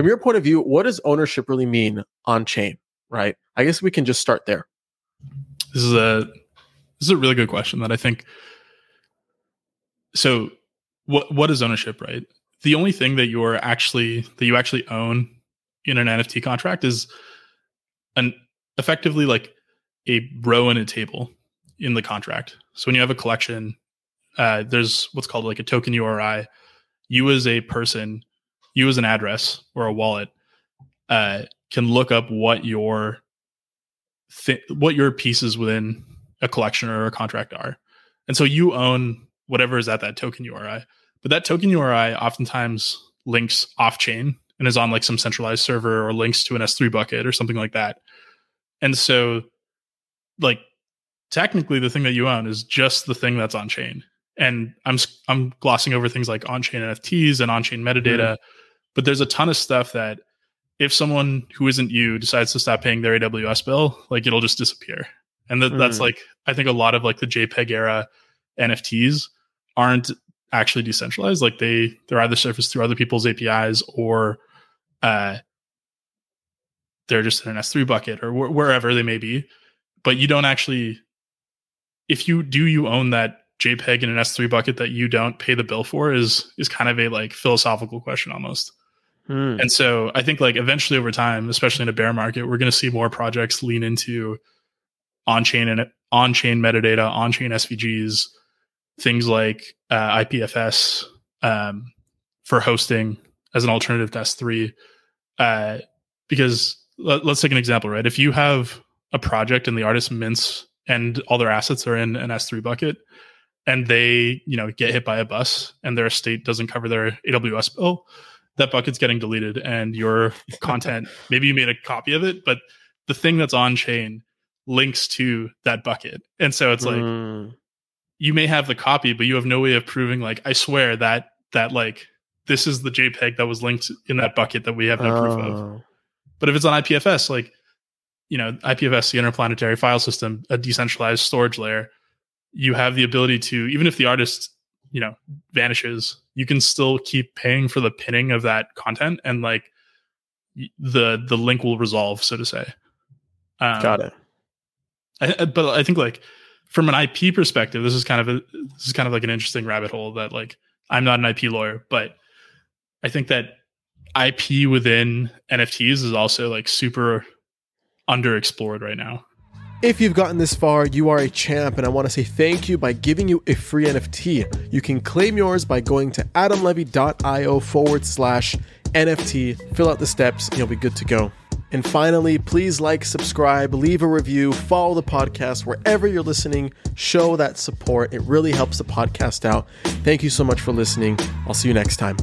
from your point of view, what does ownership really mean on chain? Right. I guess we can just start there. This is a this is a really good question that I think. So, what what is ownership? Right. The only thing that you're actually that you actually own in an NFT contract is an effectively like a row in a table in the contract. So when you have a collection, uh, there's what's called like a token URI. You as a person, you as an address or a wallet, uh, can look up what your th- what your pieces within a collection or a contract are, and so you own whatever is at that token URI. But that token URI oftentimes links off chain and is on like some centralized server or links to an S3 bucket or something like that. And so, like, technically, the thing that you own is just the thing that's on chain. And I'm I'm glossing over things like on chain NFTs and on chain metadata, mm. But there's a ton of stuff that if someone who isn't you decides to stop paying their AWS bill, like it'll just disappear. And that, mm. that's like I think a lot of like the JPEG era NFTs aren't actually decentralized. Like they they're either surfaced through other people's APIs or uh, they're just in an S3 bucket or wh- wherever they may be. But you don't actually, if you do, you own that JPEG in an S3 bucket that you don't pay the bill for is is kind of a like philosophical question almost. Hmm. And so I think like eventually over time, especially in a bear market, we're going to see more projects lean into on chain and on chain metadata, on chain SVGs, things like uh, IPFS um, for hosting as an alternative to S3. Uh, because let, us take an example, right? If you have a project and the artist mints and all their assets are in an S3 bucket and they, you know, get hit by a bus and their estate doesn't cover their AWS bill, that bucket's getting deleted and your content, maybe you made a copy of it, but the thing that's on chain links to that bucket. And so it's like mm. you may have the copy, but you have no way of proving like, I swear that that like this is the JPEG that was linked in that bucket that we have no oh. proof of. Oh. But if it's on IPFS, like you know, IPFS, the interplanetary file system, a decentralized storage layer, you have the ability to even if the artist, you know, vanishes, you can still keep paying for the pinning of that content and like the the link will resolve, so to say. Um, Got it. I, but I think like from an IP perspective, this is kind of a this is kind of like an interesting rabbit hole that like I'm not an IP lawyer, but I think that IP within NFTs is also like super underexplored right now. If you've gotten this far, you are a champ, and I want to say thank you by giving you a free NFT. You can claim yours by going to adamlevy.io forward slash NFT, fill out the steps, and you'll be good to go. And finally, please like, subscribe, leave a review, follow the podcast wherever you're listening. Show that support. It really helps the podcast out. Thank you so much for listening. I'll see you next time.